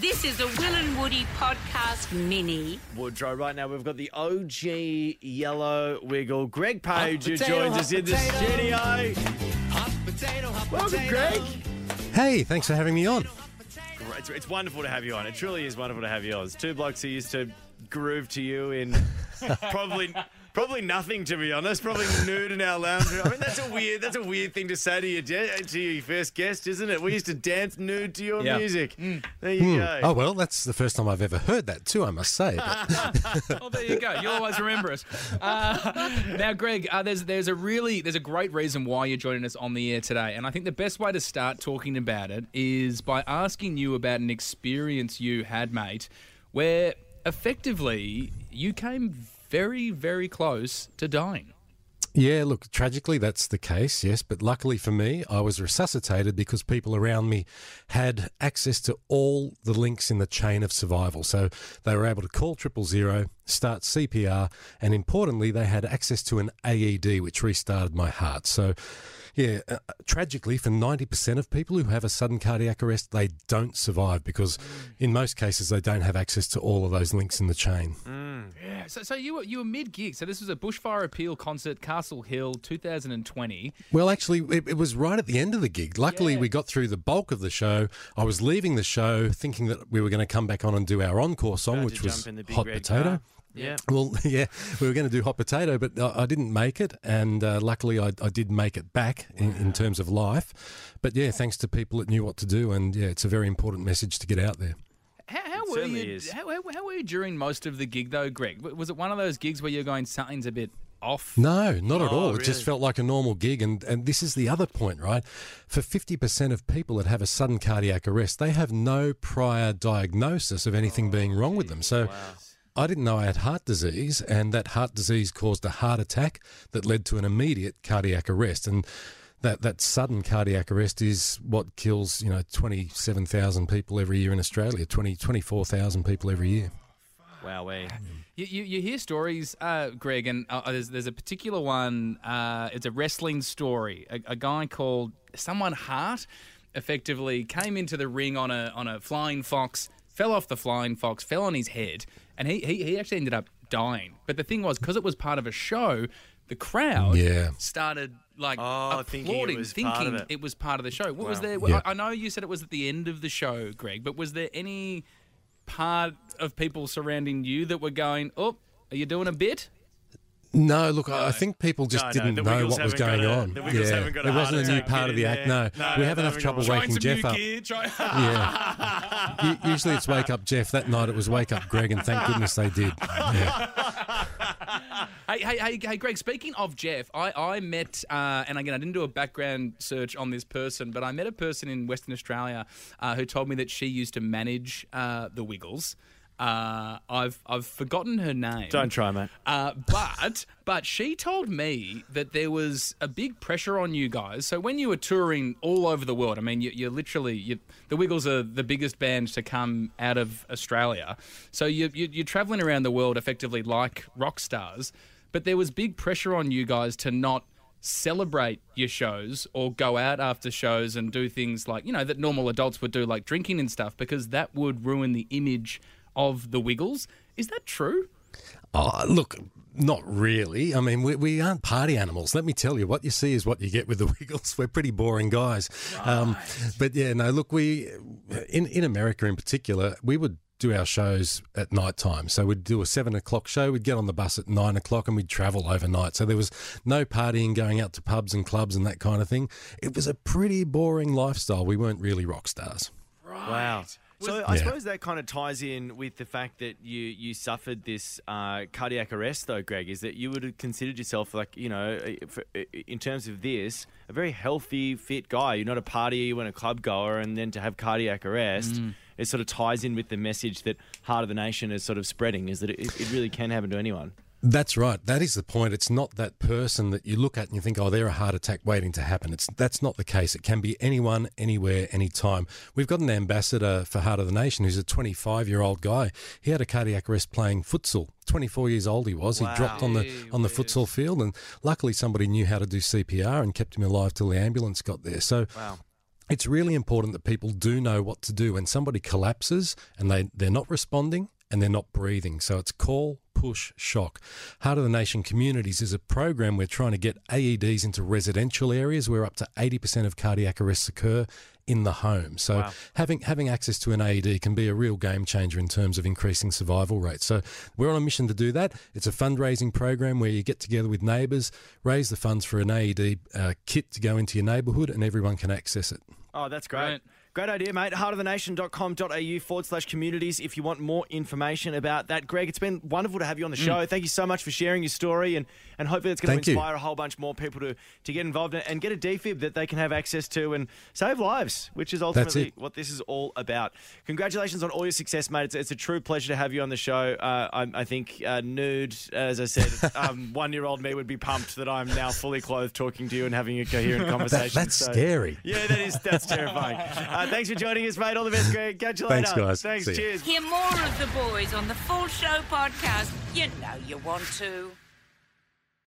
This is a Will and Woody podcast mini. Woodrow. Right now, we've got the OG yellow wiggle. Greg Page, who potato, joins hot us in the potato. studio. Hot potato, hot Welcome, potato. Greg. Hey, thanks for having me on. It's, it's wonderful to have you on. It truly is wonderful to have you on. It's two blokes who used to groove to you in probably probably nothing, to be honest. Probably nude in our lounge room. I mean, that's a weird that's a weird thing to say to your de- to your first guest, isn't it? We used to dance nude to your Yeah. music. There you go. Oh, well, that's the first time I've ever heard that, too, I must say. But Oh, there you go. You always remember it. Uh, now, Greg, uh, there's there's a really there's a great reason why you're joining us on the air today, and I think the best way to start talking about it is by asking you about an experience you had, mate, where effectively you came very very close to dying. yeah, look, tragically, that's the case, yes. But luckily for me, I was resuscitated because people around me had access to all the links in the chain of survival. So they were able to call triple zero, start CPR, and importantly, they had access to an AED, which restarted my heart. So, yeah, uh, tragically, for 90% of people who have a sudden cardiac arrest, they don't survive because in most cases, they don't have access to all of those links in the chain. Yeah. So, so you were you were mid gig. So this was a bushfire appeal concert, Castle Hill, 2020. Well, actually, it, it was right at the end of the gig. Luckily, Yeah. we got through the bulk of the show. I was leaving the show thinking that we were going to come back on and do our encore song, About which was jump in the big Hot Potato. car. Yeah. Well, yeah, we were going to do Hot Potato, but I, I didn't make it. And uh, luckily, I, I did make it back in, in terms of life. But yeah, thanks to people that knew what to do. And yeah, it's a very important message to get out there. How, how were you? How, how, how were you during most of the gig, though, Greg? Was it one of those gigs where you're going something's a bit off? No, not at Oh, all. It just felt like a normal gig. And, and this is the other point, right? For 50% of people that have a sudden cardiac arrest, they have no prior diagnosis of anything being wrong with them. So I didn't know I had heart disease, and that heart disease caused a heart attack that led to an immediate cardiac arrest. And that, that sudden cardiac arrest is what kills, you know, 27,000 people every year in Australia, 20, 24,000 people every year. Wow, we. You, you, you hear stories, uh, Greg, and uh, there's, there's a particular one. Uh, it's a wrestling story. A, a guy called someone Hart effectively came into the ring on a on a flying fox, fell off the flying fox, fell on his head, and he, he, he actually ended up dying. But the thing was, because it was part of a show, the crowd Yeah. started like Oh, thinking it applauding, was thinking it. was part of the show. What was there? Yeah. I, I know you said it was at the end of the show, Greg, but was there any part of people surrounding you that were going, "Oh, are you doing a bit?" No, look, I I think people just No, no, didn't the know what was haven't got going a- on. the yeah, haven't got it heart wasn't a new part of the act. in No. No, we have they enough haven't trouble waking some Jeff new up. gear, try- Yeah. Usually it's wake up Jeff. That night it was wake up Greg, and thank goodness they did. Yeah. Hey, hey, hey, hey, Greg. Speaking of Jeff, I, I met, uh, and again, I didn't do a background search on this person, but I met a person in Western Australia uh, who told me that she used to manage uh, the Wiggles. Uh, I've I've forgotten her name. Don't try, mate. Uh, but but she told me that there was a big pressure on you guys. So when you were touring all over the world, I mean, you, you're literally you, the Wiggles are the biggest band to come out of Australia. So you, you, you're traveling around the world effectively like rock stars. But there was big pressure on you guys to not celebrate your shows or go out after shows and do things like you know that normal adults would do, like drinking and stuff, because that would ruin the image of the Wiggles. Is that true? Oh, look, not really. I mean, we, we aren't party animals. Let me tell you, what you see is what you get with the Wiggles. We're pretty boring guys. Um, but yeah, no, look, we in in America in particular, we would do our shows at night time. So we'd do a seven o'clock show. We'd get on the bus at nine o'clock and we'd travel overnight. So there was no partying, going out to pubs and clubs and that kind of thing. It was a pretty boring lifestyle. We weren't really rock stars. Wow. So I Yeah. suppose that kind of ties in with the fact that you you suffered this uh, cardiac arrest, though, Greg. Is that you would have considered yourself like you know, uh, for, uh, in terms of this, a very healthy, fit guy. You're not a partier, you weren't a club goer, and then to have cardiac arrest, it sort of ties in with the message that Heart of the Nation is sort of spreading. Is that it, it really can happen to anyone. That's right. That is the point. It's not that person that you look at and you think, oh, they're a heart attack waiting to happen. It's that's not the case. It can be anyone, anywhere, anytime. We've got an ambassador for Heart of the Nation who's a 25 year old guy. He had a cardiac arrest playing futsal. 24 years old he was. He dropped on the on the futsal field, and luckily somebody knew how to do CPR and kept him alive till the ambulance got there. So. Wow. it's really important that people do know what to do when somebody collapses and they, they're not responding and they're not breathing. So it's call, push, shock. Heart of the Nation Communities is a program we're trying to get AEDs into residential areas where up to 80% of cardiac arrests occur in the home. So Wow. having having access to an AED can be a real game changer in terms of increasing survival rates. So we're on a mission to do that. It's a fundraising program where you get together with neighbours, raise the funds for an AED uh, kit to go into your neighbourhood, and everyone can access it. Oh, that's great. Right. Great idea, mate. Heartofthenation.com.au forward slash communities if you want more information about that. Greg, it's been wonderful to have you on the show. Thank you so much for sharing your story, and, and hopefully it's going Thank to you. inspire a whole bunch more people to, to get involved and, and get a defib that they can have access to and save lives, which is ultimately what this is all about. Congratulations on all your success, mate. It's, it's a true pleasure to have you on the show. Uh, I, I think uh, nude, as I said, um, one year old me would be pumped that I'm now fully clothed talking to you and having a coherent conversation. that's So- scary. yeah, that is that's terrifying. Uh, thanks for joining us, mate. All the best, Greg. Catch you later. Thanks, guys. Thanks. See ya. Cheers. Hear more of the boys on the Full Show podcast. You know you want to.